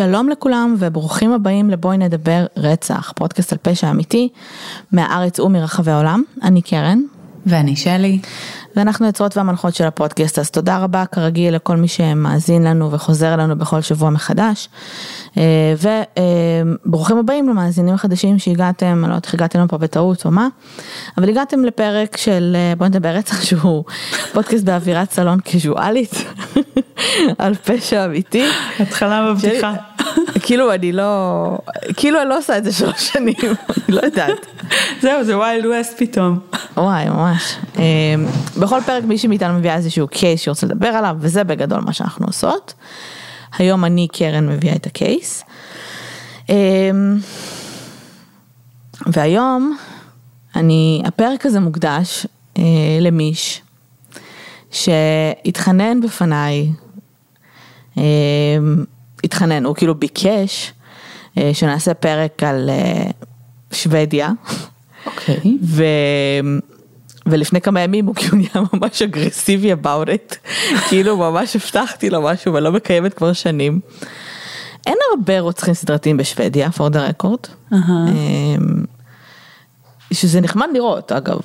שלום לכולם וברוכים הבאים לבואי נדבר רצח, פודקאסט על פשע אמיתי מהארץ ומרחבי העולם. אני קרן. ואני שלי. ואנחנו יוצרות והמנחות של הפודקאסט, אז תודה רבה כרגיל לכל מי שמאזין לנו וחוזר אלינו בכל שבוע מחדש. אה, וברוכים הבאים למאזינים החדשים שהגעתם, אני לא יודעת איך הגעתם לפה בטעות או מה, אבל הגעתם לפרק של אה, בוא נדבר רצח שהוא פודקאסט באווירת סלון קזואלית על פשע אמיתי. התחלה מבטיחה. כאילו אני לא, כאילו אני לא עושה את זה שלוש שנים, אני לא יודעת. זהו, זה ויילד ווסט פתאום. וואי, ממש. אה, בכל פרק מישהי מאיתנו מביאה איזשהו קייס שרוצה לדבר עליו, וזה בגדול מה שאנחנו עושות. היום אני, קרן, מביאה את הקייס. והיום, אני, הפרק הזה מוקדש אה, למיש שהתחנן בפניי, אה, התחנן, הוא כאילו ביקש אה, שנעשה פרק על אה, שוודיה. אוקיי. ו... ולפני כמה ימים הוא כאילו נהיה ממש אגרסיבי about it, כאילו ממש הבטחתי לו משהו ולא מקיימת כבר שנים. אין הרבה רוצחים סדרתיים בשוודיה, for the record, uh-huh. שזה נחמד לראות אגב,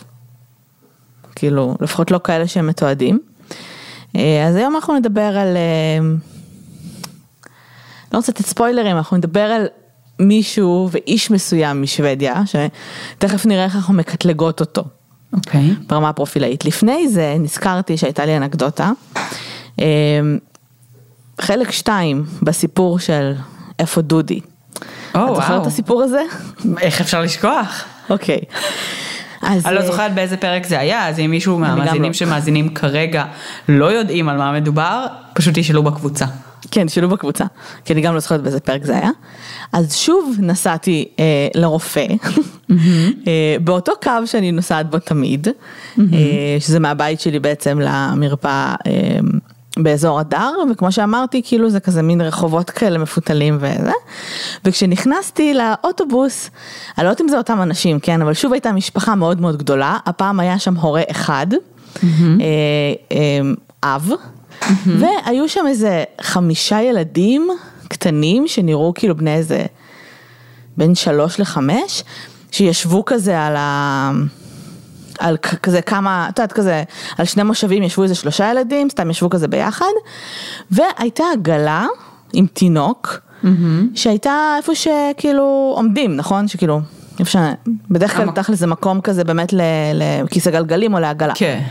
כאילו לפחות לא כאלה שהם מתועדים. אה, אז היום אנחנו נדבר על, אה, לא רוצה לתת ספוילרים, אנחנו נדבר על מישהו ואיש מסוים משוודיה, שתכף נראה איך אנחנו מקטלגות אותו. אוקיי. Okay. ברמה הפרופילאית. לפני זה נזכרתי שהייתה לי אנקדוטה. אמ, חלק שתיים בסיפור של איפה דודי. וואו. את זוכרת את הסיפור הזה? איך אפשר לשכוח? אוקיי. אז... אני לא זוכרת באיזה פרק זה היה, אז אם מישהו מהמאזינים לא. שמאזינים כרגע לא יודעים על מה מדובר, פשוט תשאלו בקבוצה. כן, תשאלו בקבוצה, כי אני גם לא זוכרת באיזה פרק זה היה. אז שוב נסעתי אה, לרופא, mm-hmm. אה, באותו קו שאני נוסעת בו תמיד, mm-hmm. אה, שזה מהבית שלי בעצם למרפאה אה, באזור הדר, וכמו שאמרתי, כאילו זה כזה מין רחובות כאלה מפותלים וזה. וכשנכנסתי לאוטובוס, אני לא יודעת אם זה אותם אנשים, כן, אבל שוב הייתה משפחה מאוד מאוד גדולה, הפעם היה שם הורה אחד, mm-hmm. אה, אה, אב. Mm-hmm. והיו שם איזה חמישה ילדים קטנים שנראו כאילו בני איזה בין שלוש לחמש, שישבו כזה על ה... על כזה כמה, את יודעת כזה, על שני מושבים ישבו איזה שלושה ילדים, סתם ישבו כזה ביחד, והייתה עגלה עם תינוק, mm-hmm. שהייתה איפה שכאילו עומדים, נכון? שכאילו, איפה ש... בדרך כלל תכל'ס זה מקום כזה באמת לכיסא גלגלים או לעגלה. כן.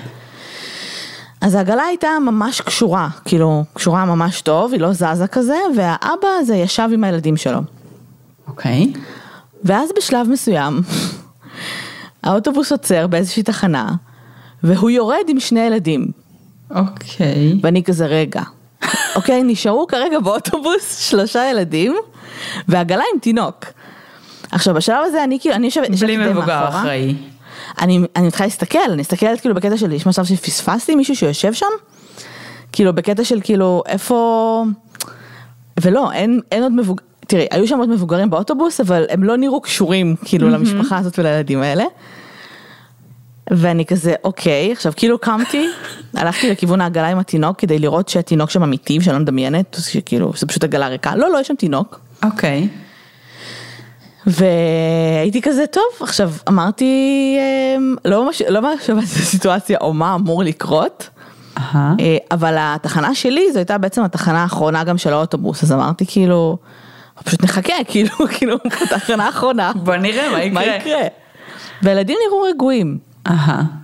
אז העגלה הייתה ממש קשורה, כאילו, קשורה ממש טוב, היא לא זזה כזה, והאבא הזה ישב עם הילדים שלו. אוקיי. Okay. ואז בשלב מסוים, האוטובוס עוצר באיזושהי תחנה, והוא יורד עם שני ילדים. אוקיי. Okay. ואני כזה, רגע. אוקיי, okay, נשארו כרגע באוטובוס שלושה ילדים, ועגלה עם תינוק. עכשיו בשלב הזה אני כאילו, אני יושבת בלי מבוגר אחראי. אני, אני מתחילה להסתכל, אני מסתכלת כאילו בקטע של, יש מצב שפספסתי מישהו שיושב שם? כאילו בקטע של כאילו איפה, ולא, אין, אין עוד מבוגר, תראי, היו שם עוד מבוגרים באוטובוס, אבל הם לא נראו קשורים כאילו למשפחה הזאת ולילדים האלה. ואני כזה, אוקיי, עכשיו כאילו קמתי, הלכתי לכיוון העגלה עם התינוק כדי לראות שהתינוק שם אמיתי, שאני לא מדמיינת, שכאילו, זה פשוט עגלה ריקה, לא, לא, יש שם תינוק. אוקיי. והייתי כזה טוב, עכשיו אמרתי, אמ, לא ממש, לא ממש הסיטואציה או מה אמור לקרות, uh-huh. אבל התחנה שלי זו הייתה בעצם התחנה האחרונה גם של האוטובוס, אז אמרתי כאילו, פשוט נחכה, כאילו, כאילו, תחנה האחרונה. בוא נראה מה יקרה. מה יקרה. והילדים נראו רגועים. אהה.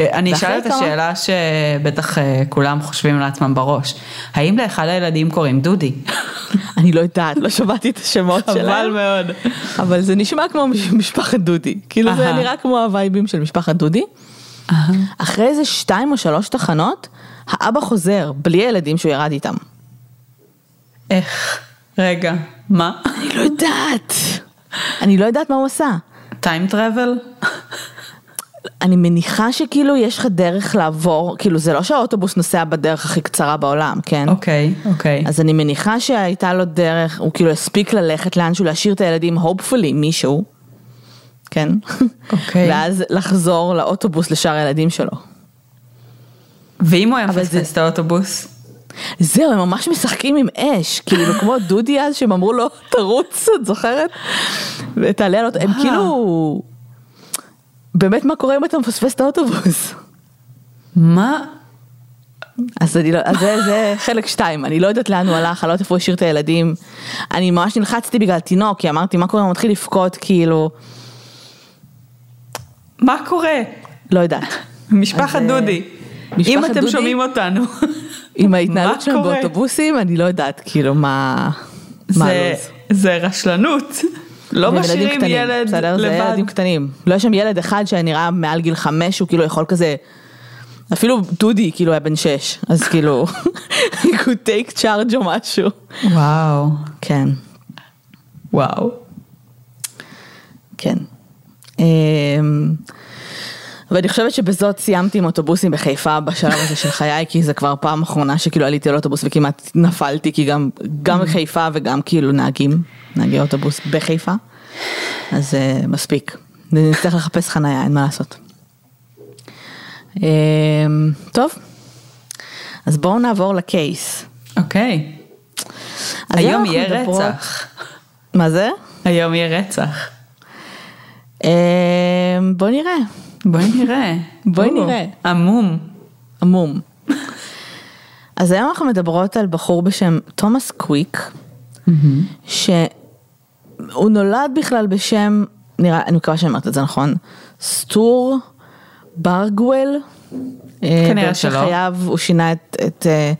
אני אשאל את השאלה שבטח אה, כולם חושבים לעצמם בראש, האם לאחד הילדים קוראים דודי? אני לא יודעת, לא שמעתי את השמות שלהם. חבל מאוד. אבל זה נשמע כמו משפחת דודי, כאילו זה נראה כמו הווייבים של משפחת דודי. אחרי איזה שתיים או שלוש תחנות, האבא חוזר בלי הילדים שהוא ירד איתם. איך? רגע, מה? אני לא יודעת. אני לא יודעת מה הוא עשה. טיים טראבל? אני מניחה שכאילו יש לך דרך לעבור, כאילו זה לא שהאוטובוס נוסע בדרך הכי קצרה בעולם, כן? אוקיי, okay, אוקיי. Okay. אז אני מניחה שהייתה לו דרך, הוא כאילו הספיק ללכת לאנשהו, להשאיר את הילדים, hopefully מישהו, כן? אוקיי. Okay. ואז לחזור לאוטובוס לשאר הילדים שלו. ואם הוא היה מפספס זה... את האוטובוס? זהו, הם ממש משחקים עם אש, כאילו כמו דודי אז שהם אמרו לו, תרוץ, את זוכרת? ותעלה על אותו, הם כאילו, באמת מה קורה אם אתה מפספס את האוטובוס? מה? אז, אני לא, אז זה, זה חלק שתיים, אני לא יודעת לאן הוא הלך, אני לא יודעת איפה הוא השאיר את הילדים. אני ממש נלחצתי בגלל תינוק, כי אמרתי, מה קורה אם הוא מתחיל לבכות, כאילו... מה קורה? לא יודעת. משפחת אז, דודי, משפחת אם אתם דודי, שומעים אותנו. עם ההתנהלות שלהם באוטובוסים, אני לא יודעת, כאילו, מה... זה, מה זה רשלנות. לא משאירים ילד בסדר? לבד. זה ילדים קטנים. לא יש שם ילד אחד שנראה מעל גיל חמש, הוא כאילו יכול כזה... אפילו דודי כאילו היה בן שש, אז כאילו, he could take charge או משהו. וואו. כן. וואו. כן. אמ, ואני חושבת שבזאת סיימתי עם אוטובוסים בחיפה בשלב הזה של חיי, כי זה כבר פעם אחרונה שכאילו עליתי על אוטובוס וכמעט נפלתי, כי גם, גם בחיפה וגם כאילו נהגים, נהגי אוטובוס בחיפה, אז uh, מספיק. נצטרך לחפש חנייה, אין מה לעשות. Uh, טוב, אז בואו נעבור לקייס. אוקיי. היום יהיה מדברות... רצח. מה זה? היום יהיה רצח. Uh, בוא נראה. בואי נראה. בואי נראה. עמום. עמום. אז היום אנחנו מדברות על בחור בשם תומאס קוויק, שהוא נולד בכלל בשם, נראה, אני מקווה שאני אומרת את זה נכון, סטורה ברגוול. אה, כנראה שלא. בחייו הוא שינה את, את, אה,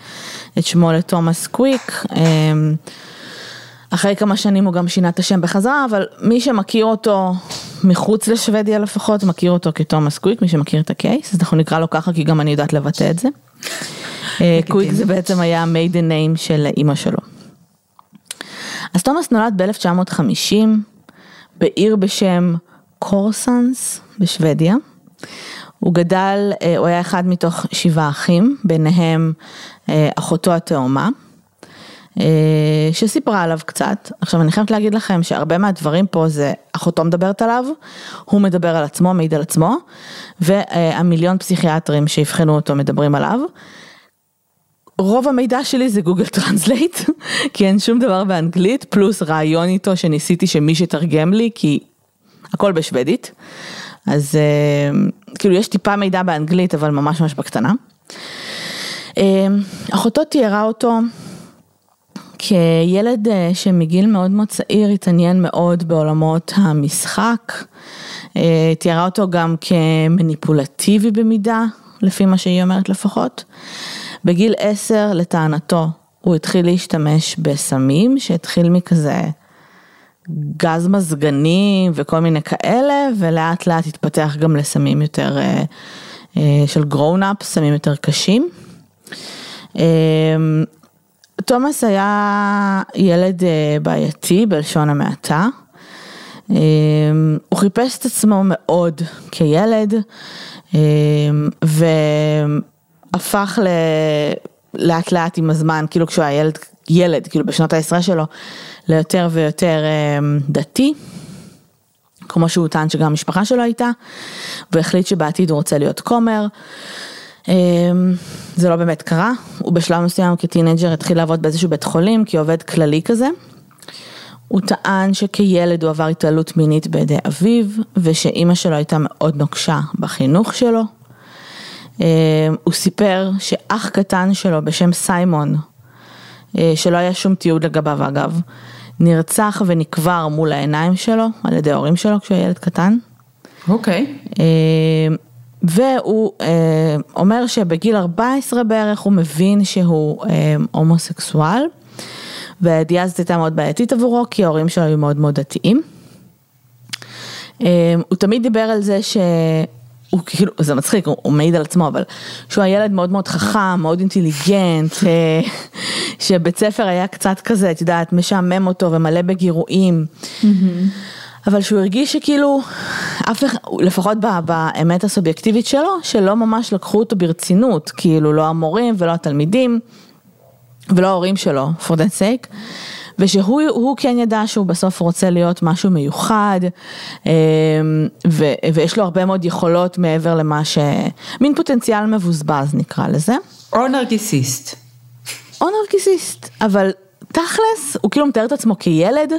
את שמו לתומאס קוויק. אה, אחרי כמה שנים הוא גם שינה את השם בחזרה, אבל מי שמכיר אותו מחוץ לשוודיה לפחות, מכיר אותו כתומאס קוויק, מי שמכיר את ה case, אז אנחנו נקרא לו ככה כי גם אני יודעת לבטא את זה. קוויק זה בעצם היה maiden name של אימא שלו. אז תומאס נולד ב-1950 בעיר בשם קורסנס בשוודיה. הוא גדל, אה, הוא היה אחד מתוך שבעה אחים, ביניהם אה, אחותו התאומה. אה, שסיפרה עליו קצת. עכשיו אני חייבת להגיד לכם שהרבה מהדברים פה זה אחותו מדברת עליו, הוא מדבר על עצמו, מעיד על עצמו, והמיליון פסיכיאטרים שיבחנו אותו מדברים עליו. רוב המידע שלי זה Google Translate, כי אין שום דבר באנגלית, פלוס ריאיון איתו שניסיתי שמישהו תרגם לי, כי הכל בשוודית. אז אה, כאילו יש טיפה מידע באנגלית, אבל ממש ממש בקטנה. אה, אחותו תיארה אותו כילד אה, שמגיל מאוד מאוד צעיר התעניין מאוד בעולמות המשחק, אה, תיארה אותו גם כמניפולטיבי במידה, לפי מה שהיא אומרת לפחות. בגיל עשר לטענתו הוא התחיל להשתמש בסמים שהתחיל מכזה גז מזגנים וכל מיני כאלה ולאט לאט התפתח גם לסמים יותר אה, של גרון-אפ, סמים יותר קשים. תומאס היה ילד אה, בעייתי בלשון המעטה. אה, הוא חיפש את עצמו מאוד כילד אה, והפך ל... לאט לאט עם הזמן, כאילו כשהוא היה ילד, ילד, כאילו בשנות העשרה שלו, ליותר ויותר דתי. כמו שהוא טען שגם המשפחה שלו הייתה, והחליט שבעתיד הוא רוצה להיות כומר. אמ, זה לא באמת קרה, הוא בשלב מסוים כטינג'ר התחיל לעבוד באיזשהו בית חולים כעובד כללי כזה. הוא טען שכילד הוא עבר התעללות מינית בידי אביו, ושאימא שלו הייתה מאוד נוקשה בחינוך שלו. אמ, הוא סיפר שאח קטן שלו בשם סיימון, אה, שלא היה שום תיעוד לגביו אגב, נרצח ונקבר מול העיניים שלו על ידי ההורים שלו כשהוא ילד קטן. אוקיי. Okay. אמ, והוא אה, אומר שבגיל 14 בערך הוא מבין שהוא אה, הומוסקסואל, והידיעה הזאת הייתה מאוד בעייתית עבורו, כי ההורים שלו היו מאוד מאוד דתיים. אה, הוא תמיד דיבר על זה ש... הוא כאילו, זה מצחיק, הוא, הוא מעיד על עצמו, אבל שהוא היה ילד מאוד מאוד חכם, מאוד אינטליגנט, אה, שבית ספר היה קצת כזה, את יודעת, משעמם אותו ומלא בגירויים. Mm-hmm. אבל שהוא הרגיש שכאילו, אף אחד, לפחות באמת הסובייקטיבית שלו, שלא ממש לקחו אותו ברצינות, כאילו לא המורים ולא התלמידים ולא ההורים שלו, for that sake. ושהוא כן ידע שהוא בסוף רוצה להיות משהו מיוחד, אמ, ו, ויש לו הרבה מאוד יכולות מעבר למה ש... מין פוטנציאל מבוזבז נקרא לזה. או נרגיסיסט. נרקיסיסט, אבל תכלס, הוא כאילו מתאר את עצמו כילד,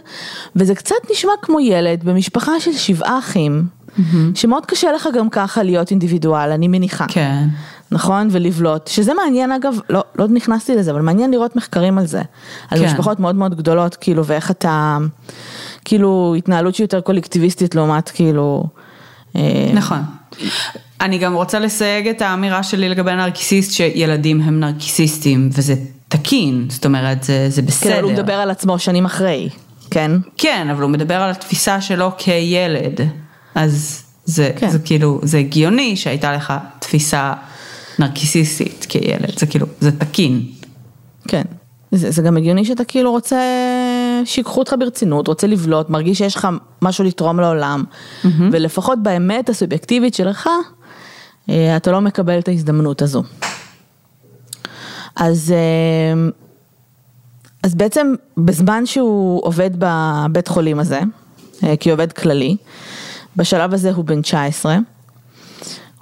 וזה קצת נשמע כמו ילד במשפחה של שבעה אחים, mm-hmm. שמאוד קשה לך גם ככה להיות אינדיבידואל, אני מניחה. כן. נכון? ולבלוט, שזה מעניין אגב, לא, לא נכנסתי לזה, אבל מעניין לראות מחקרים על זה. על כן. משפחות מאוד מאוד גדולות, כאילו, ואיך אתה, כאילו, התנהלות שהיא יותר קולקטיביסטית לעומת כאילו... אה, נכון. אני גם רוצה לסייג את האמירה שלי לגבי נרקיסיסט, שילדים הם נרקיסיסטים, וזה תקין, זאת אומרת, זה, זה בסדר. כן, הוא מדבר על עצמו שנים אחרי, כן? כן, אבל הוא מדבר על התפיסה שלו כילד, אז זה, כן. זה כאילו, זה הגיוני שהייתה לך תפיסה נרקיסיסטית כילד, זה כאילו, זה תקין. כן, זה, זה גם הגיוני שאתה כאילו רוצה שיקחו אותך ברצינות, רוצה לבלוט, מרגיש שיש לך משהו לתרום לעולם, mm-hmm. ולפחות באמת הסובייקטיבית שלך, אה, אתה לא מקבל את ההזדמנות הזו. אז, אה, אז בעצם בזמן שהוא עובד בבית חולים הזה, אה, כי עובד כללי, בשלב הזה הוא בן 19,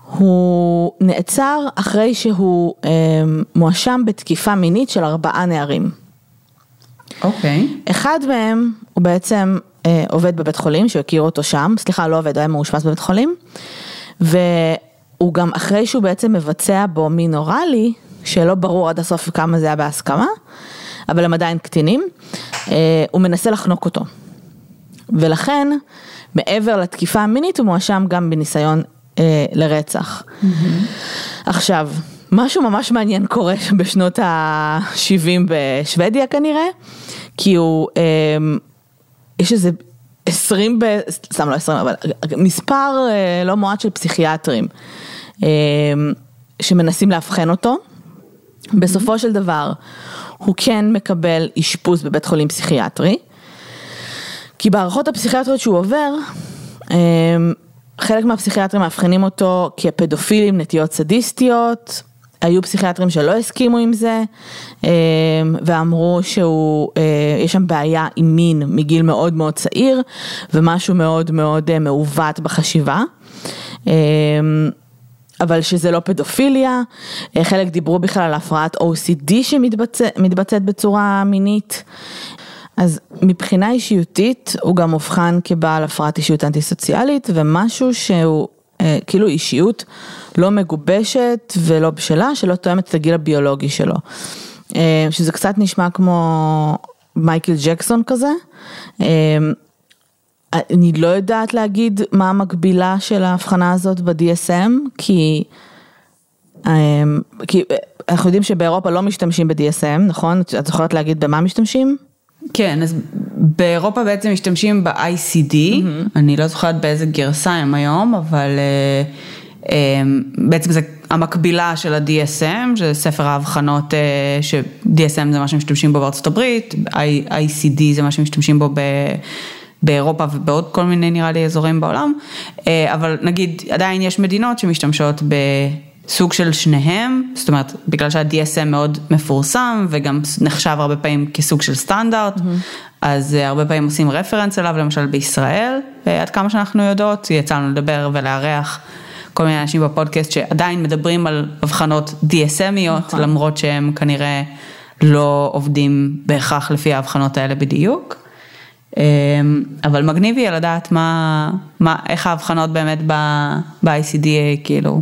הוא נעצר אחרי שהוא אה, מואשם בתקיפה מינית של ארבעה נערים. אוקיי. Okay. אחד מהם הוא בעצם אה, עובד בבית חולים, שהוא הכיר אותו שם, סליחה, לא עובד, הוא היה מאושפז בבית חולים, והוא גם אחרי שהוא בעצם מבצע בו מין אוראלי, שלא ברור עד הסוף כמה זה היה בהסכמה, אבל הם עדיין קטינים, אה, הוא מנסה לחנוק אותו. ולכן, מעבר לתקיפה המינית, הוא מואשם גם בניסיון אה, לרצח. Mm-hmm. עכשיו, משהו ממש מעניין קורה בשנות ה-70 בשוודיה כנראה, כי הוא, אה, יש איזה 20, ב, סתם לא 20, אבל מספר אה, לא מועט של פסיכיאטרים אה, שמנסים לאבחן אותו. בסופו של דבר, הוא כן מקבל אשפוז בבית חולים פסיכיאטרי, כי בהערכות הפסיכיאטריות שהוא עובר, חלק מהפסיכיאטרים מאבחנים אותו כפדופיל עם נטיות סדיסטיות, היו פסיכיאטרים שלא הסכימו עם זה ואמרו שהוא, יש שם בעיה עם מין מגיל מאוד מאוד צעיר ומשהו מאוד מאוד מעוות בחשיבה. אבל שזה לא פדופיליה, חלק דיברו בכלל על הפרעת OCD שמתבצעת בצורה מינית. אז מבחינה אישיותית הוא גם אובחן כבעל הפרעת אישיות אנטי סוציאלית ומשהו שהוא אה, כאילו אישיות לא מגובשת ולא בשלה, שלא תואמת את הגיל הביולוגי שלו. אה, שזה קצת נשמע כמו מייקל ג'קסון כזה. אה, אני לא יודעת להגיד מה המקבילה של ההבחנה הזאת ב-DSM, כי, אה, כי אנחנו יודעים שבאירופה לא משתמשים ב-DSM, נכון? את זוכרת להגיד במה משתמשים? כן, אז באירופה בעצם משתמשים ב-ICD, mm-hmm. אני לא זוכרת באיזה גרסה הם היום, אבל אה, אה, בעצם זה המקבילה של ה-DSM, שזה ספר האבחנות, אה, ש-DSM זה מה שמשתמשים בו בארצות הברית, ICD זה מה שמשתמשים בו ב... באירופה ובעוד כל מיני נראה לי אזורים בעולם, אבל נגיד עדיין יש מדינות שמשתמשות. סוג של שניהם, זאת אומרת, בגלל שה-DSM מאוד מפורסם וגם נחשב הרבה פעמים כסוג של סטנדרט, mm-hmm. אז אה, הרבה פעמים עושים רפרנס אליו, למשל בישראל, עד כמה שאנחנו יודעות, יצא לנו לדבר ולארח כל מיני אנשים בפודקאסט שעדיין מדברים על הבחנות DSMיות, נכון. למרות שהם כנראה לא עובדים בהכרח לפי ההבחנות האלה בדיוק. אמ, אבל מגניב יהיה לדעת מה, מה, איך ההבחנות באמת ב-ICDA כאילו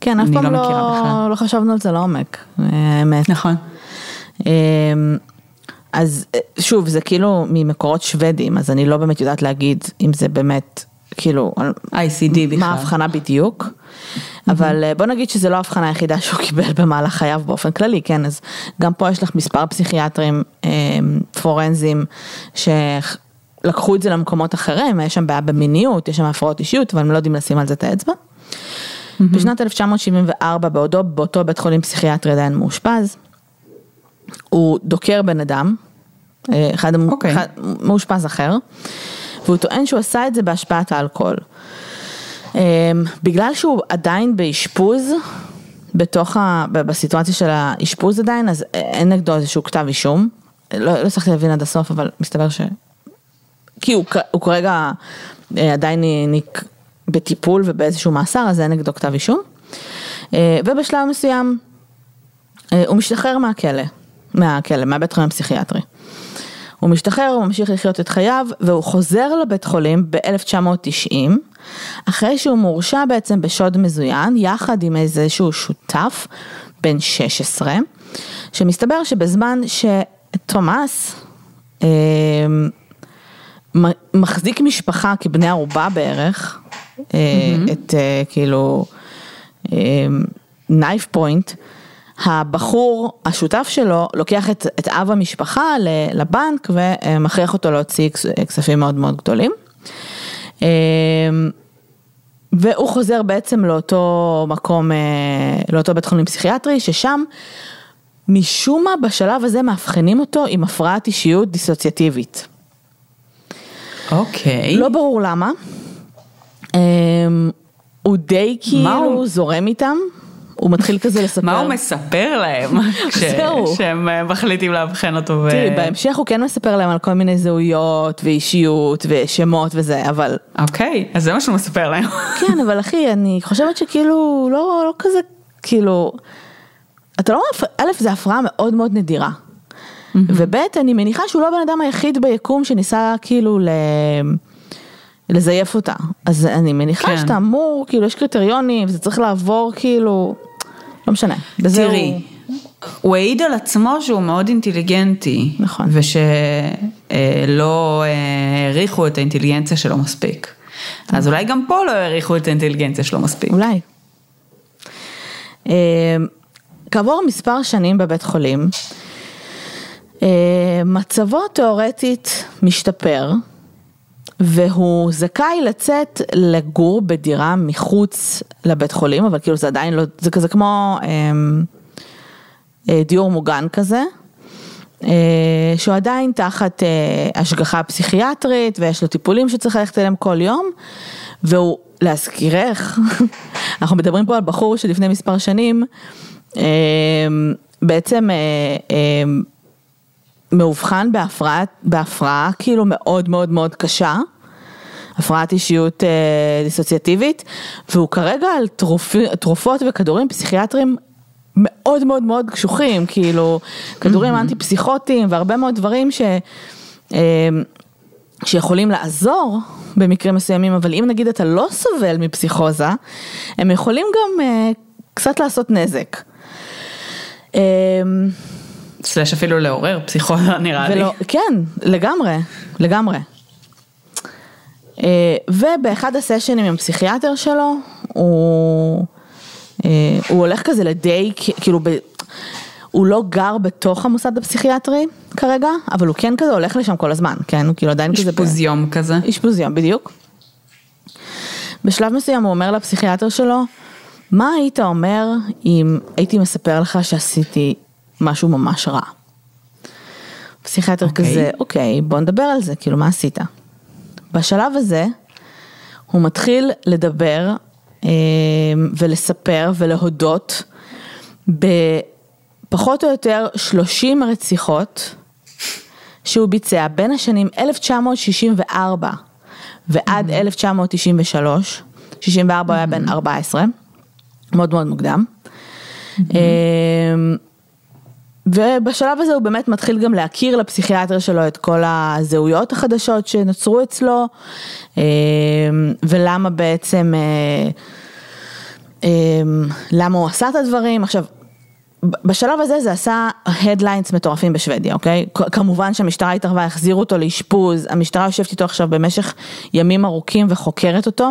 כן, אף פעם לא, לא, לא חשבנו על זה לעומק, האמת. נכון. אמ, אז שוב, זה כאילו ממקורות שוודים, אז אני לא באמת יודעת להגיד אם זה באמת, כאילו, ICD בכלל. מה ההבחנה בדיוק, אבל אה, בוא נגיד שזה לא ההבחנה היחידה שהוא קיבל במהלך חייו באופן כללי, כן, אז גם פה יש לך מספר פסיכיאטרים אמ, פורנזיים שלקחו את זה למקומות אחרים, יש שם בעיה במיניות, יש שם הפרעות אישיות, אבל הם לא יודעים לשים על זה את האצבע. Mm-hmm. בשנת 1974 בעודו באותו בית חולים פסיכיאטרי עדיין מאושפז, הוא דוקר בן אדם, אה, אחד, okay. אוקיי. אחד מאושפז אחר, והוא טוען שהוא עשה את זה בהשפעת האלכוהול. אה, בגלל שהוא עדיין באשפוז, בתוך ה... בסיטואציה של האשפוז עדיין, אז אין נגדו איזשהו כתב אישום. לא הצלחתי להבין עד הסוף, אבל מסתבר ש... כי הוא, הוא כרגע אה, עדיין בטיפול ובאיזשהו מאסר, אז אין נגדו כתב אישום. אה, ובשלב מסוים אה, הוא משתחרר מהכלא, מהכלא, מהבית חולים הפסיכיאטרי. הוא משתחרר, הוא ממשיך לחיות את חייו, והוא חוזר לבית חולים ב-1990, אחרי שהוא מורשע בעצם בשוד מזוין, יחד עם איזשהו שותף בן 16, שמסתבר שבזמן שתומאס אה, מחזיק משפחה כבני ערובה בערך. את אה, כאילו נייף פוינט, הבחור, השותף שלו, לוקח את, את אב המשפחה לבנק ומכריח אותו להוציא כספים מאוד מאוד גדולים. והוא חוזר בעצם לאותו מקום, לאותו בית חולים פסיכיאטרי, ששם משום מה בשלב הזה מאבחנים אותו עם הפרעת אישיות דיסוציאטיבית. אוקיי. לא ברור למה. הוא די כאילו. זורם איתם. הוא מתחיל כזה לספר. מה הוא מספר להם כשהם אה, מחליטים לאבחן אותו? תראי, בהמשך הוא כן מספר להם על כל מיני זהויות ואישיות ושמות וזה, אבל... אוקיי, אז זה מה שהוא מספר להם. כן, אבל אחי, אני חושבת שכאילו, לא, לא כזה, כאילו, אתה לא, א', זה הפרעה מאוד מאוד נדירה. וב', אני מניחה שהוא לא הבן אדם היחיד ביקום שניסה כאילו ל... לזייף אותה. אז אני מניחה כן. שאתה אמור, כאילו יש קריטריונים, זה צריך לעבור כאילו, לא משנה. תראי, הוא... הוא העיד על עצמו שהוא מאוד אינטליגנטי. נכון. ושלא אה, העריכו את האינטליגנציה שלו מספיק. אז אולי גם פה לא העריכו את האינטליגנציה שלו מספיק. אולי. אה, כעבור מספר שנים בבית חולים, אה, מצבו תאורטית משתפר. והוא זכאי לצאת לגור בדירה מחוץ לבית חולים, אבל כאילו זה עדיין לא, זה כזה כמו אה, אה, דיור מוגן כזה, אה, שהוא עדיין תחת אה, השגחה פסיכיאטרית ויש לו טיפולים שצריך ללכת אליהם כל יום, והוא, להזכירך, אנחנו מדברים פה על בחור שלפני מספר שנים, אה, בעצם אה, אה, מאובחן בהפרעה, בהפרעה כאילו מאוד מאוד מאוד קשה, הפרעת אישיות אה, דיסוציאטיבית, והוא כרגע על תרופ, תרופות וכדורים פסיכיאטרים מאוד מאוד מאוד קשוחים, כאילו כדורים אנטי פסיכוטיים והרבה מאוד דברים ש, אה, שיכולים לעזור במקרים מסוימים, אבל אם נגיד אתה לא סובל מפסיכוזה, הם יכולים גם אה, קצת לעשות נזק. אה, סלש אפילו לעורר פסיכוזה נראה ולא, לי. כן, לגמרי, לגמרי. אה, ובאחד הסשנים עם הפסיכיאטר שלו, הוא, אה, הוא הולך כזה לדי, כאילו, ב, הוא לא גר בתוך המוסד הפסיכיאטרי כרגע, אבל הוא כן כזה הולך לשם כל הזמן, כן? הוא כאילו עדיין כזה... אשפוז יום כזה. אשפוז יום, בדיוק. בשלב מסוים הוא אומר לפסיכיאטר שלו, מה היית אומר אם הייתי מספר לך שעשיתי משהו ממש רע. פסיכיאטר okay. אוקיי. כזה, אוקיי, בוא נדבר על זה, כאילו, מה עשית? בשלב הזה, הוא מתחיל לדבר אה, ולספר ולהודות בפחות או יותר 30 רציחות שהוא ביצע בין השנים 1964 ועד mm-hmm. 1993, 64 mm-hmm. היה בן 14, מאוד מאוד מוקדם. Mm-hmm. ובשלב הזה הוא באמת מתחיל גם להכיר לפסיכיאטר שלו את כל הזהויות החדשות שנוצרו אצלו, אה, ולמה בעצם, אה, אה, למה הוא עשה את הדברים. עכשיו, בשלב הזה זה עשה הדליינס מטורפים בשוודיה, אוקיי? כמובן שהמשטרה התערבה, החזירו אותו לאשפוז, המשטרה יושבת איתו עכשיו במשך ימים ארוכים וחוקרת אותו.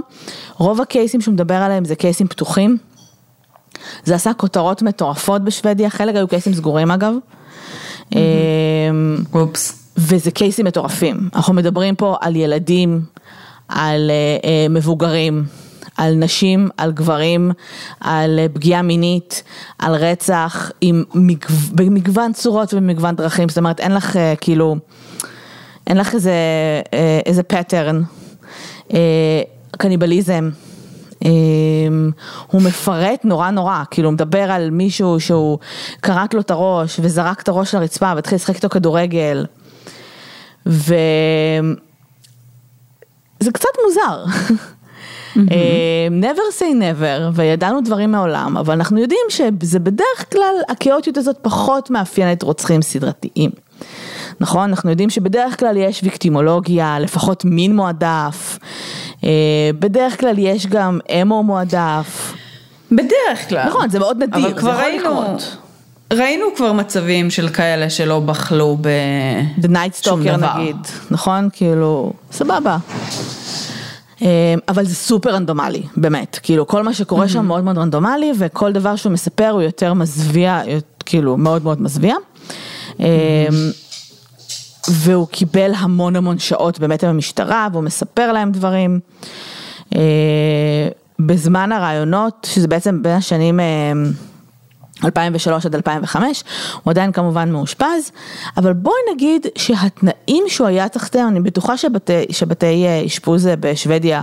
רוב הקייסים שהוא מדבר עליהם זה קייסים פתוחים. זה עשה כותרות מטורפות בשוודיה, חלק היו קייסים סגורים אגב. אמ, אופס. וזה קייסים מטורפים, אנחנו מדברים פה על ילדים, על אה, אה, מבוגרים, על נשים, על גברים, על אה, פגיעה מינית, על רצח, עם מגו... במגוון צורות ובמגוון דרכים, זאת אומרת אין לך כאילו, אין לך איזה, איזה פטרן, קניבליזם. אמ, הוא מפרט נורא נורא, כאילו הוא מדבר על מישהו שהוא קרק לו את הראש וזרק את הראש לרצפה והתחיל לשחק איתו כדורגל. וזה קצת מוזר. אה, never say never, וידענו דברים מעולם, אבל אנחנו יודעים שזה בדרך כלל, הכאוטיות הזאת פחות מאפיינת רוצחים סדרתיים. נכון? אנחנו יודעים שבדרך כלל יש ויקטימולוגיה, לפחות מין מועדף, אה, בדרך כלל יש גם אמו מועדף. בדרך כלל. נכון, זה מאוד נדיר, אבל כבר זה יכול ראינו, לקרות. ראינו כבר מצבים של כאלה שלא בחלו ב... The Night Stalker דבר. נגיד, נכון? כאילו, סבבה. אה, אבל זה סופר רנדומלי, באמת, כאילו כל מה שקורה שם מאוד מאוד רנדומלי וכל דבר שהוא מספר הוא יותר מזוויע, כאילו מאוד מאוד מזוויע. אה, והוא קיבל המון המון שעות באמת עם המשטרה והוא מספר להם דברים. אה, בזמן הרעיונות, שזה בעצם בין השנים אה, 2003 עד 2005, הוא עדיין כמובן מאושפז, אבל בואי נגיד שהתנאים שהוא היה תחתיהם, אני בטוחה שבתי, שבתי אה, אשפוז אה, בשוודיה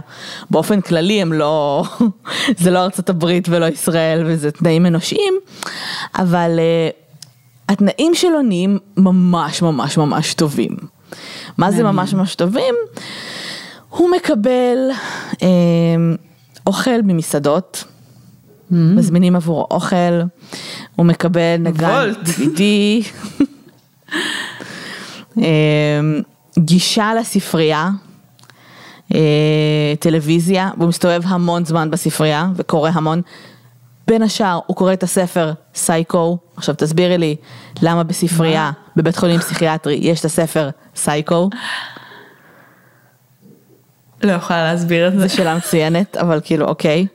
באופן כללי הם לא, זה לא ארצות הברית ולא ישראל וזה תנאים אנושיים, אבל אה, התנאים שלו נהיים ממש ממש ממש טובים. מה זה ממש ממש טובים? הוא מקבל אה, אוכל ממסעדות. מזמינים עבורו אוכל, הוא מקבל נגן. DVD, אמ, גישה לספרייה, אה, טלוויזיה, והוא מסתובב המון זמן בספרייה וקורא המון. בין השאר הוא קורא את הספר סייקו, עכשיו תסבירי לי למה בספרייה בבית חולים פסיכיאטרי יש את הספר סייקו, לא יכולה להסביר את זה. זו שאלה מצוינת, אבל כאילו אוקיי.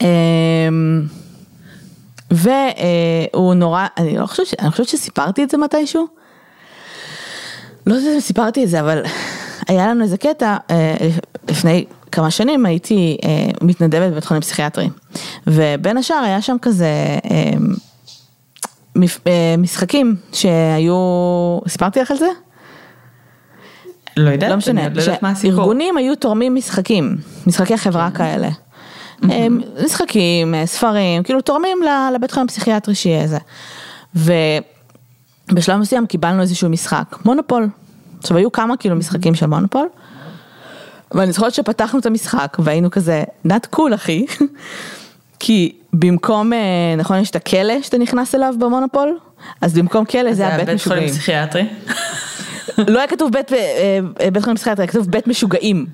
אמ, והוא נורא, אני לא חושבת, אני חושבת שסיפרתי את זה מתישהו. לא יודעת אם סיפרתי את זה, אבל היה לנו איזה קטע, אה, לפני כמה שנים הייתי אה, מתנדבת בבית חולים פסיכיאטרי. ובין השאר היה שם כזה מפ- אה, משחקים שהיו, סיפרתי לך על זה? לא יודעת, לא משנה, לא יודעת מה הסיפור. שארגונים היו תורמים משחקים, משחקי חברה כאלה. הם משחקים, אה, ספרים, כאילו תורמים לבית חולים הפסיכיאטרי שיהיה זה. ובשלב מסוים קיבלנו איזשהו משחק, מונופול. עכשיו היו כמה כאילו משחקים של מונופול. ואני זוכרת שפתחנו את המשחק והיינו כזה, not cool אחי. כי במקום, אה, נכון יש את הכלא שאתה נכנס אליו במונופול? אז במקום כלא זה היה בית חולים משוגעים. פסיכיאטרי. לא היה כתוב בית, אה, אה, בית חולים פסיכיאטרי, היה כתוב בית משוגעים.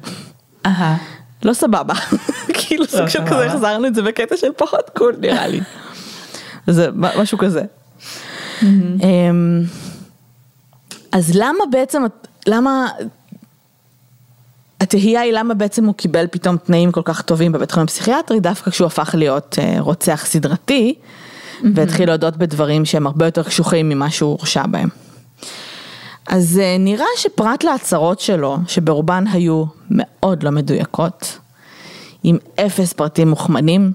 אהה. לא סבבה. כאילו סוג של. כזה החזרנו את זה בקטע של פחות קול נראה לי. זה משהו כזה. אמ, אז למה בעצם, למה, התהייה היא למה בעצם הוא קיבל פתאום תנאים כל כך טובים בבית חולים פסיכיאטרי, דווקא כשהוא הפך להיות אה, רוצח סדרתי, והתחיל להודות בדברים שהם הרבה יותר קשוחים ממה שהוא הורשע בהם. אז אה, נראה שפרט להצהרות שלו, שברובן היו מאוד לא מדויקות, עם אפס פרטים מוכמנים,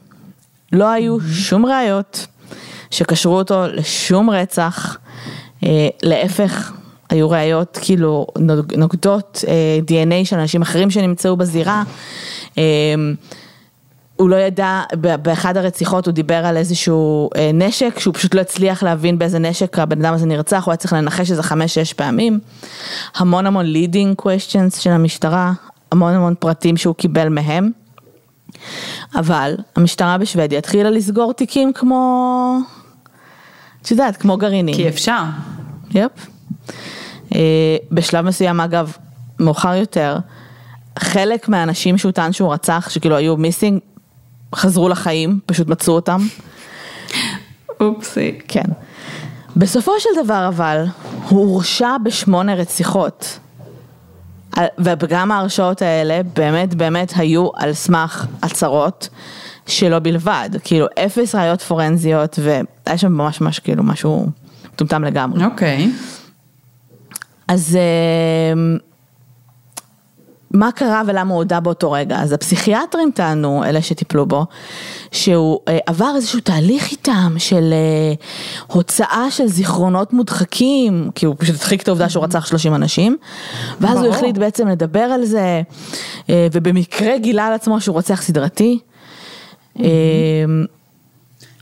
לא היו שום ראיות שקשרו אותו לשום רצח, אה, להפך, היו ראיות כאילו נוג- נוגדות אה, DNA של אנשים אחרים שנמצאו בזירה. אה, הוא לא ידע, באחד הרציחות הוא דיבר על איזשהו אה, נשק, שהוא פשוט לא הצליח להבין באיזה נשק הבן אדם הזה נרצח, הוא היה צריך לנחש איזה חמש-שש פעמים. המון המון leading questions של המשטרה, המון המון פרטים שהוא קיבל מהם. אבל המשטרה בשוודיה התחילה לסגור תיקים כמו, את יודעת, כמו גרעינים. כי אפשר. יפ. אה, בשלב מסוים אגב, מאוחר יותר, חלק מהאנשים שהוא טען שהוא רצח, שכאילו היו מיסינג, חזרו לחיים, פשוט מצאו אותם. אופסי. כן. בסופו של דבר אבל, הוא הורשע בשמונה רציחות. על- וגם ההרשעות האלה באמת באמת היו על סמך הצהרות שלו בלבד, כאילו אפס ראיות פורנזיות והיה שם ממש ממש כאילו משהו מטומטם לגמרי. אוקיי. אז אה, מה קרה ולמה הוא הודה באותו רגע? אז הפסיכיאטרים טענו, אלה שטיפלו בו, שהוא אה, עבר איזשהו תהליך איתם של אה, הוצאה של זיכרונות מודחקים, כי הוא פשוט הדחיק את העובדה שהוא רצח 30 אנשים, ואז הוא ברור. החליט בעצם לדבר על זה, אה, ובמקרה גילה על עצמו שהוא רוצח סדרתי. אה,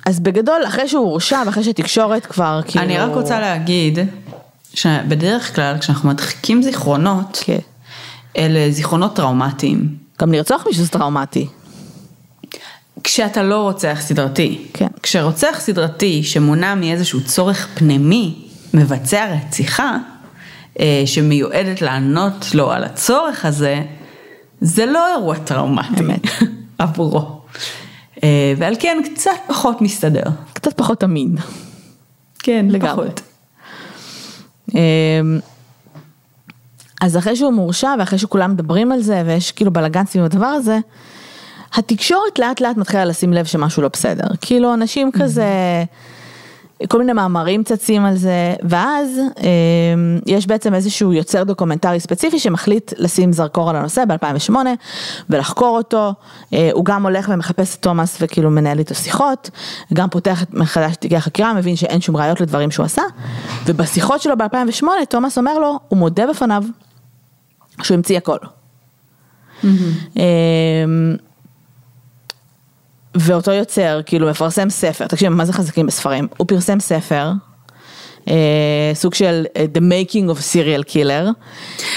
אז בגדול, אחרי שהוא הורשע ואחרי שתקשורת כבר כאילו... אני רק רוצה להגיד, שבדרך כלל כשאנחנו מדחיקים זיכרונות, כן. אלה זיכרונות טראומטיים. גם לרצוח מישהו זה טראומטי. כשאתה לא רוצח סדרתי. כן. כשרוצח סדרתי שמונע מאיזשהו צורך פנימי, מבצע רציחה, אה, שמיועדת לענות לו על הצורך הזה, זה לא אירוע טראומטי אמת. עבורו. אה, ועל כן קצת פחות מסתדר. קצת פחות אמין. כן, לגמרי. פחות. אמ, אז אחרי שהוא מורשע ואחרי שכולם מדברים על זה ויש כאילו בלאגן סביב הדבר הזה, התקשורת לאט לאט מתחילה לשים לב שמשהו לא בסדר. כאילו אנשים כזה, כל מיני מאמרים צצים על זה, ואז אמ, יש בעצם איזשהו יוצר דוקומנטרי ספציפי שמחליט לשים זרקור על הנושא ב-2008 ולחקור אותו. אה, הוא גם הולך ומחפש את תומאס וכאילו מנהל איתו שיחות, גם פותח מחדש את תיקי החקירה, מבין שאין שום ראיות לדברים שהוא עשה, ובשיחות שלו ב-2008 תומאס אומר לו, הוא מודה בפניו שהוא המציא הכל. אמ, ואותו יוצר כאילו מפרסם ספר, תקשיב מה זה חזקים בספרים, הוא פרסם ספר, אה, סוג של אה, The Making of Serial Killer.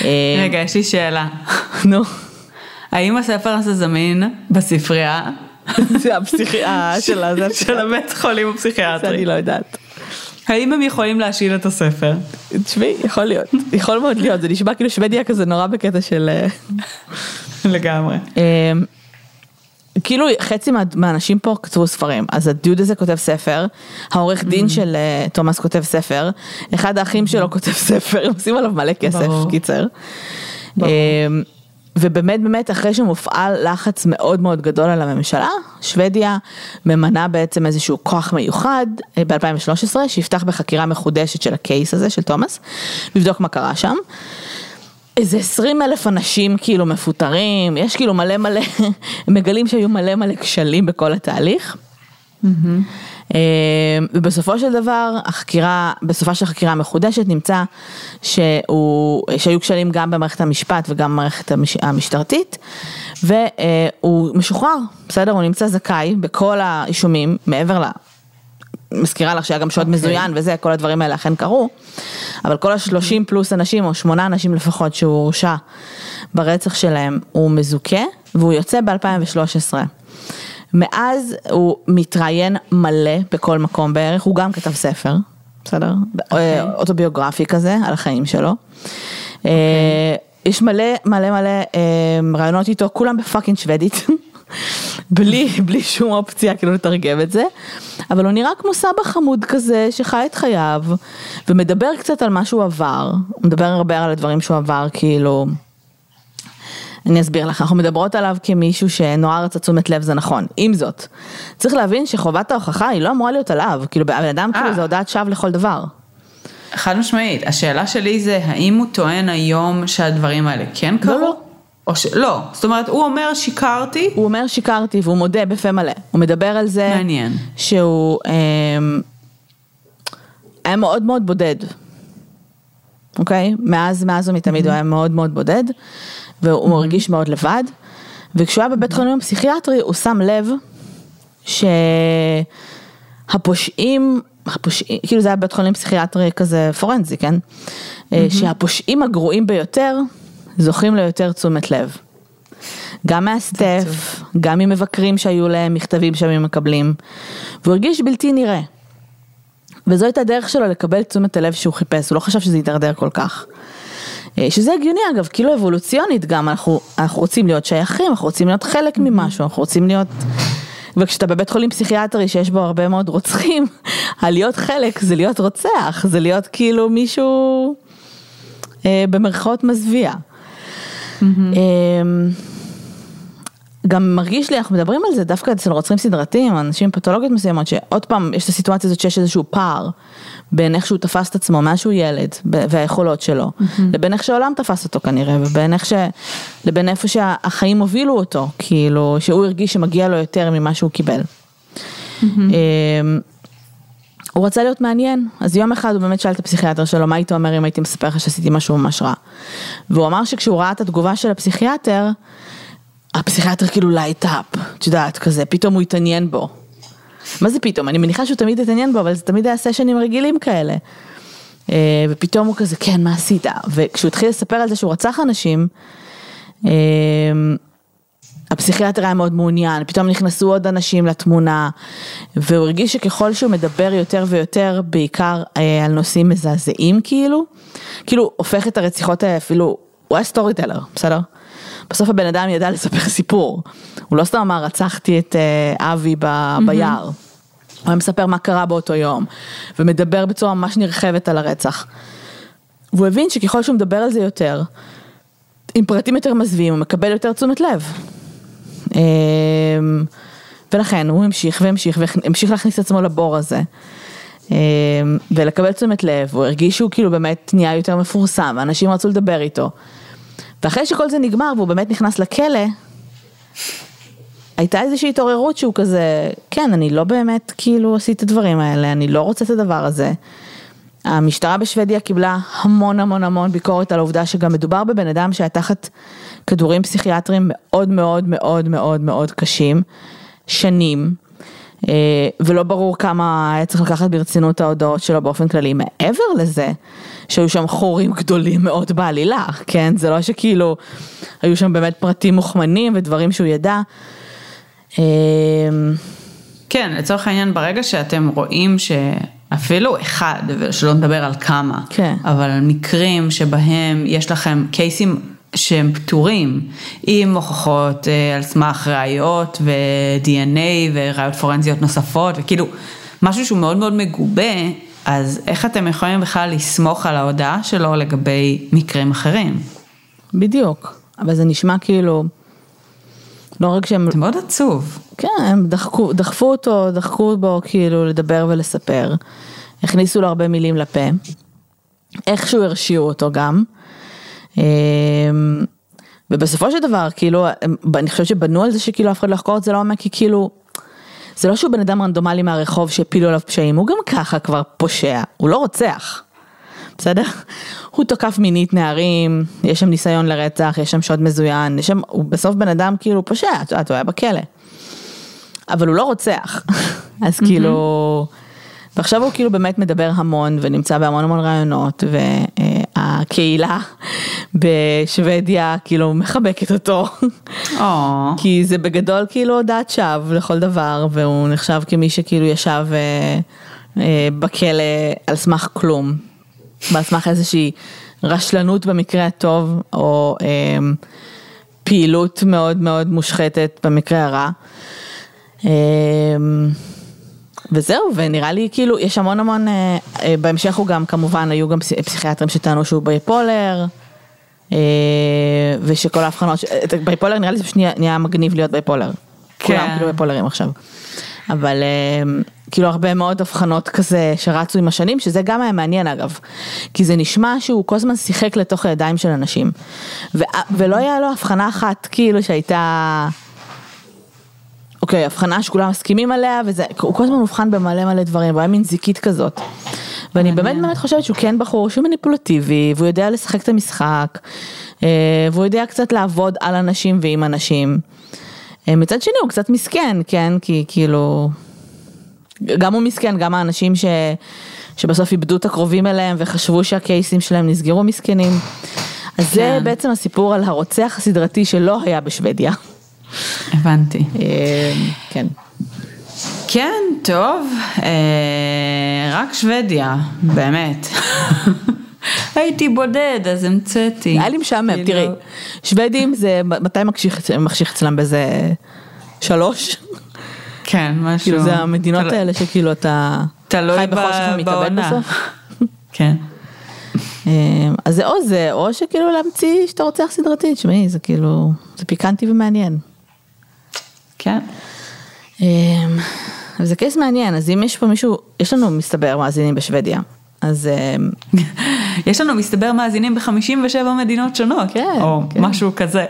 אה, רגע, יש לי שאלה. נו, האם הספר הזה זמין בספרייה זה הפסיכיה של הזה, של הבית חולים הפסיכיאטרי? אני לא יודעת. האם הם יכולים להשאיל את הספר? תשמעי, יכול להיות, יכול מאוד להיות, זה נשמע כאילו שוודיה כזה נורא בקטע של... אה, לגמרי. כאילו חצי מה- מהאנשים פה כתבו ספרים, אז הדוד הזה כותב ספר, העורך דין של אה, תומאס כותב ספר, אחד האחים שלו כותב ספר, עושים עליו מלא כסף, ברור. קיצר. ברור. אמ, ובאמת באמת אחרי שמופעל לחץ מאוד מאוד גדול על הממשלה, שוודיה ממנה בעצם איזשהו כוח מיוחד ב-2013 שיפתח בחקירה מחודשת של הקייס הזה של תומאס, לבדוק מה קרה שם. איזה 20 אלף אנשים כאילו מפוטרים, יש כאילו מלא מלא, מגלים שהיו מלא מלא כשלים בכל התהליך. אה, ובסופו של דבר החקירה, בסופה של החקירה המחודשת נמצא שהוא, שהיו כשלים גם במערכת המשפט וגם במערכת המש, המשטרתית והוא משוחרר, בסדר? הוא נמצא זכאי בכל האישומים מעבר ל... מזכירה לך שהיה גם שוד אוקיי. מזוין וזה, כל הדברים האלה אכן קרו, אבל כל השלושים פלוס אנשים, או שמונה אנשים לפחות שהוא הורשע ברצח שלהם, הוא מזוכה, והוא יוצא ב-2013. מאז הוא מתראיין מלא בכל מקום בערך, הוא גם כתב ספר, בסדר? אוקיי. אה, אוטוביוגרפי כזה, על החיים שלו. אה, יש מלא מלא מלא אה, רעיונות איתו, כולם בפאקינג שוודית. בלי, בלי שום אופציה כאילו לתרגם את זה, אבל הוא נראה כמו סבא חמוד כזה שחי את חייו ומדבר קצת על מה שהוא עבר, הוא מדבר הרבה על הדברים שהוא עבר כאילו, אני אסביר לך, אנחנו מדברות עליו כמישהו שנורא רצה תשומת לב זה נכון, עם זאת, צריך להבין שחובת ההוכחה היא לא אמורה להיות עליו, כאילו בן אדם כאילו אה. זה הודעת שווא לכל דבר. חד משמעית, השאלה שלי זה האם הוא טוען היום שהדברים האלה כן קרו? לא. או ש... לא, זאת אומרת הוא אומר שיקרתי, הוא אומר שיקרתי והוא מודה בפה מלא, הוא מדבר על זה מעניין. שהוא אמ, היה מאוד מאוד בודד, אוקיי? מאז, מאז ומתמיד הוא היה מאוד מאוד בודד, והוא מרגיש מאוד לבד, וכשהוא היה בבית חולים הפסיכיאטרי הוא שם לב שהפושעים, הפושעים, כאילו זה היה בית חולים פסיכיאטרי כזה פורנזי, כן? אה, שהפושעים הגרועים ביותר זוכים ליותר תשומת לב. גם מהסטף, גם ממבקרים שהיו להם, מכתבים שהם מקבלים, והוא הרגיש בלתי נראה. וזו הייתה הדרך שלו לקבל תשומת הלב שהוא חיפש, הוא לא חשב שזה יידרדר כל כך. אה, שזה הגיוני אגב, כאילו אבולוציונית גם, אנחנו, אנחנו רוצים להיות שייכים, אנחנו רוצים להיות חלק ממשהו, אנחנו רוצים להיות... וכשאתה בבית חולים פסיכיאטרי שיש בו הרבה מאוד רוצחים, הלהיות חלק זה להיות רוצח, זה להיות כאילו מישהו אה, במרכאות מזוויע. אה, גם מרגיש לי, אנחנו מדברים על זה דווקא אצל רוצחים סדרתיים, אנשים עם פתולוגיות מסוימות, שעוד פעם יש את הסיטואציה הזאת שיש איזשהו פער בין איך שהוא תפס את עצמו מאז שהוא ילד והיכולות שלו, לבין איך שהעולם תפס אותו כנראה, ובין איך ש... לבין איפה שהחיים הובילו אותו, כאילו, שהוא הרגיש שמגיע לו יותר ממה שהוא קיבל. אמ, הוא רצה להיות מעניין, אז יום אחד הוא באמת שאל את הפסיכיאטר שלו, מה היית אומר אם הייתי מספר לך שעשיתי משהו ממש רע? והוא אמר שכשהוא ראה את התגובה של הפסיכיאטר, הפסיכיאטר כאילו light up, את יודעת, כזה, פתאום הוא התעניין בו. מה זה פתאום? אני מניחה שהוא תמיד התעניין בו, אבל זה תמיד היה סשנים רגילים כאלה. אה, ופתאום הוא כזה, כן, מה עשית? וכשהוא התחיל לספר על זה שהוא רצח אנשים, אה, הפסיכיאטר היה מאוד מעוניין, פתאום נכנסו עוד אנשים לתמונה, והוא הרגיש שככל שהוא מדבר יותר ויותר, בעיקר אה, על נושאים מזעזעים כאילו, כאילו הופך את הרציחות האלה אפילו, הוא היה סטורי טלר, בסדר? בסוף הבן אדם ידע לספר סיפור, הוא לא סתם אמר רצחתי את אה, אבי ב, ביער, הוא היה מספר מה קרה באותו יום, ומדבר בצורה ממש נרחבת על הרצח. והוא הבין שככל שהוא מדבר על זה יותר, עם פרטים יותר מזוויעים, הוא מקבל יותר תשומת לב. אמ, ולכן הוא המשיך והמשיך והמשיך להכניס את עצמו לבור הזה. אמ, ולקבל תשומת לב, הוא הרגיש שהוא כאילו באמת נהיה יותר מפורסם, ואנשים רצו לדבר איתו. ואחרי שכל זה נגמר והוא באמת נכנס לכלא, הייתה איזושהי התעוררות שהוא כזה, כן, אני לא באמת כאילו עשיתי את הדברים האלה, אני לא רוצה את הדבר הזה. המשטרה בשוודיה קיבלה המון המון המון ביקורת על העובדה שגם מדובר בבן אדם שהיה תחת כדורים פסיכיאטריים מאוד מאוד מאוד מאוד מאוד קשים, שנים, אה, ולא ברור כמה היה צריך לקחת ברצינות ההודעות שלו באופן כללי. מעבר לזה, שהיו שם חורים גדולים מאוד בעלילה, כן? זה לא שכאילו היו שם באמת פרטים מוכמנים ודברים שהוא ידע. אה, כן, לצורך העניין, ברגע שאתם רואים ש... אפילו אחד, ושלא נדבר על כמה, כן. אבל על מקרים שבהם יש לכם קייסים שהם פתורים, עם הוכחות אה, על סמך ראיות ו-DNA וראיות פורנזיות נוספות, וכאילו משהו שהוא מאוד מאוד מגובה, אז איך אתם יכולים בכלל לסמוך על ההודעה שלו לגבי מקרים אחרים? בדיוק, אבל זה נשמע כאילו, לא רק שהם... זה מאוד עצוב. כן, הם דחקו, דחפו אותו, דחקו בו כאילו לדבר ולספר, הכניסו לו הרבה מילים לפה, איכשהו הרשיעו אותו גם. אמ, ובסופו של דבר, כאילו, אני חושבת שבנו על זה שכאילו אף אחד לא יחקור את זה לעומק, כי כאילו, זה לא שהוא בן אדם רנדומלי מהרחוב שהפילו עליו פשעים, הוא גם ככה כבר פושע, הוא לא רוצח. בסדר? הוא תוקף מינית נערים, יש שם ניסיון לרצח, יש שם שוד מזוין, יש שם, הוא בסוף בן אדם כאילו פושע, את יודעת, הוא היה בכלא. אבל הוא לא רוצח, אז כאילו, ועכשיו הוא כאילו באמת מדבר המון ונמצא בהמון המון רעיונות, והקהילה בשוודיה כאילו מחבקת אותו, כי זה בגדול כאילו הודעת שווא לכל דבר, והוא נחשב כמי שכאילו ישב אה, אה, בכלא על סמך כלום, על סמך איזושהי רשלנות במקרה הטוב, או אה, פעילות מאוד מאוד מושחתת במקרה הרע. וזהו, ונראה לי כאילו, יש המון המון, אה, אה, בהמשך הוא גם כמובן, היו גם פסיכיאטרים שטענו שהוא bipolar, אה, ושכל ההבחנות, bipolar נראה לי זה פשוט נהיה מגניב להיות bipolar. כן. כולם כאילו בייפולרים עכשיו. אבל כאילו הרבה מאוד הבחנות כזה שרצו עם השנים, שזה גם היה מעניין אגב, כי זה נשמע שהוא כל הזמן שיחק לתוך הידיים של אנשים, ולא היה לו הבחנה אחת כאילו שהייתה... אוקיי, הבחנה שכולם מסכימים עליה, וזה, הוא כל הזמן מובחן במלא מלא דברים, הוא היה מין זיקית כזאת. ואני באמת באמת חושבת שהוא כן בחור שהוא מניפולטיבי, והוא יודע לשחק את המשחק, אה, והוא יודע קצת לעבוד על אנשים ועם אנשים. אה, מצד שני הוא קצת מסכן, כן, כי כאילו, גם הוא מסכן, גם האנשים ש... שבסוף איבדו את הקרובים אליהם וחשבו שהקייסים שלהם נסגרו מסכנים. אז כן. זה בעצם הסיפור על הרוצח הסדרתי שלא היה בשוודיה. הבנתי. אה, כן. כן, טוב, אה, רק שוודיה, באמת. הייתי בודד, אז המצאתי. היה לי משעמם, כאילו- תראי, שוודים זה, מתי מחשיך אצלם באיזה שלוש? כן, משהו. כאילו זה המדינות האלה שכאילו אתה חי בחושך ומתאבד בסוף. כן. אה, אז זה או זה, או שכאילו להמציא שאתה רוצח סדרתית, שמעי, זה כאילו, זה פיקנטי ומעניין. כן. אמ, זה קייס מעניין, אז אם יש פה מישהו, יש לנו מסתבר מאזינים בשוודיה, אז... אמ, יש לנו מסתבר מאזינים ב-57 מדינות שונות, כן, או כן. משהו כזה.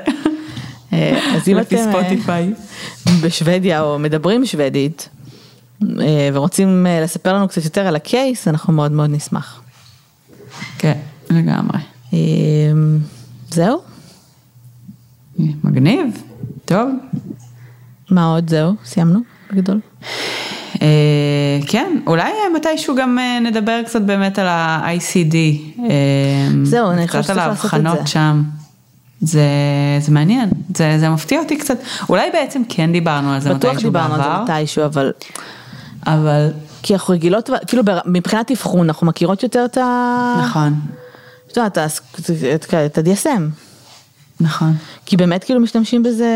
אה, אז אם אתם אה, בשוודיה או מדברים שוודית אה, ורוצים לספר לנו קצת יותר על הקייס, אנחנו מאוד מאוד נשמח. כן, לגמרי. אמ, זהו? מגניב, טוב. מה עוד זהו? סיימנו בגדול? אה, כן, אולי מתישהו גם אה, נדבר קצת באמת על ה-ICD. זהו, אני חושבת שצריך לעשות את זה. קצת על ההבחנות שם. זה, זה מעניין, זה, זה מפתיע אותי קצת, אולי בעצם כן דיברנו על זה בטוח מתישהו דיברנו על בעבר, זה מתישהו, אבל... אבל כי אנחנו רגילות, כאילו מבחינת אבחון, אנחנו מכירות יותר את ה... נכון, את יודעת, את- את- את ה-DSM. נכון. כי באמת כאילו משתמשים בזה,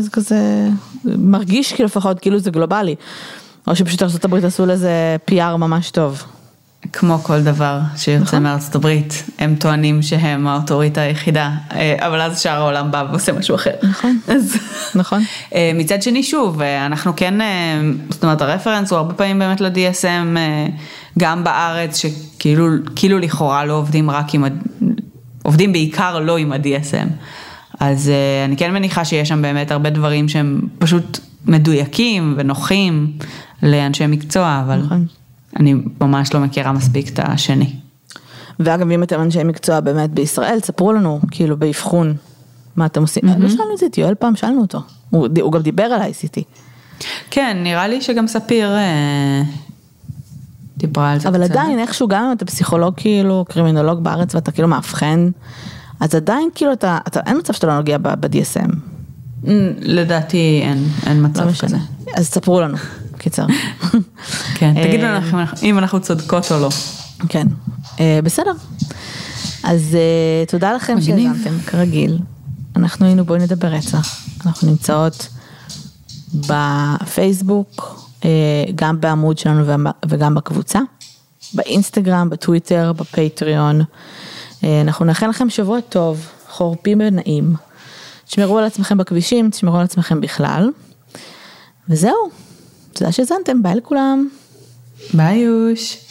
זה כזה, מרגיש כאילו לפחות כאילו זה גלובלי. או שפשוט ארה"ב עשו לזה PR ממש טוב. כמו כל דבר שיוצא נכון. מארצות הברית, הם טוענים שהם האוטוריטה היחידה, אה, אבל אז שאר העולם בא ועושה משהו אחר. נכון. אז נכון. אה, מצד שני שוב, אה, אנחנו כן, זאת אומרת הרפרנס הוא הרבה פעמים באמת ל-DSM, אה, גם בארץ שכאילו כאילו לכאורה לא עובדים רק עם, עובדים בעיקר לא עם ה-DSM. אז אני כן מניחה שיש שם באמת הרבה דברים שהם פשוט מדויקים ונוחים לאנשי מקצוע, אבל נכון. אני ממש לא מכירה מספיק את השני. ואגב, אם אתם אנשי מקצוע באמת בישראל, ספרו לנו, כאילו, באבחון, מה אתם עושים. לא שאלנו את זה את יואל פעם, שאלנו אותו. הוא הוא גם דיבר על ICT. כן, נראה לי שגם ספיר אה, דיברה על זה אבל קצת. עדיין, איכשהו, גם אם אתה פסיכולוג, כאילו, קרימינולוג בארץ, ואתה כאילו מאבחן, אז עדיין, כאילו, אתה, אתה אין מצב שאתה לא נוגע ב-DSM. Mm, לדעתי אין, אין מצב לא כזה. אז ספרו לנו, קיצר. כן, אה, תגידו לנו אם אנחנו- צודקות או לא. כן, אה, בסדר. אז אה, תודה לכם. שהאזנתם, כרגיל. אנחנו היינו בואי נדבר רצח. אנחנו נמצאות בפייסבוק, גם בעמוד שלנו וגם- בקבוצה, באינסטגרם, בטוויטר, בפטריון. אנחנו נאחל לכם שבוע טוב, חורפים ונעים. תשמרו על עצמכם בכבישים, תשמרו על עצמכם בכלל. וזהו, תודה שהאזנתם, ביי לכולם. ביי יוש.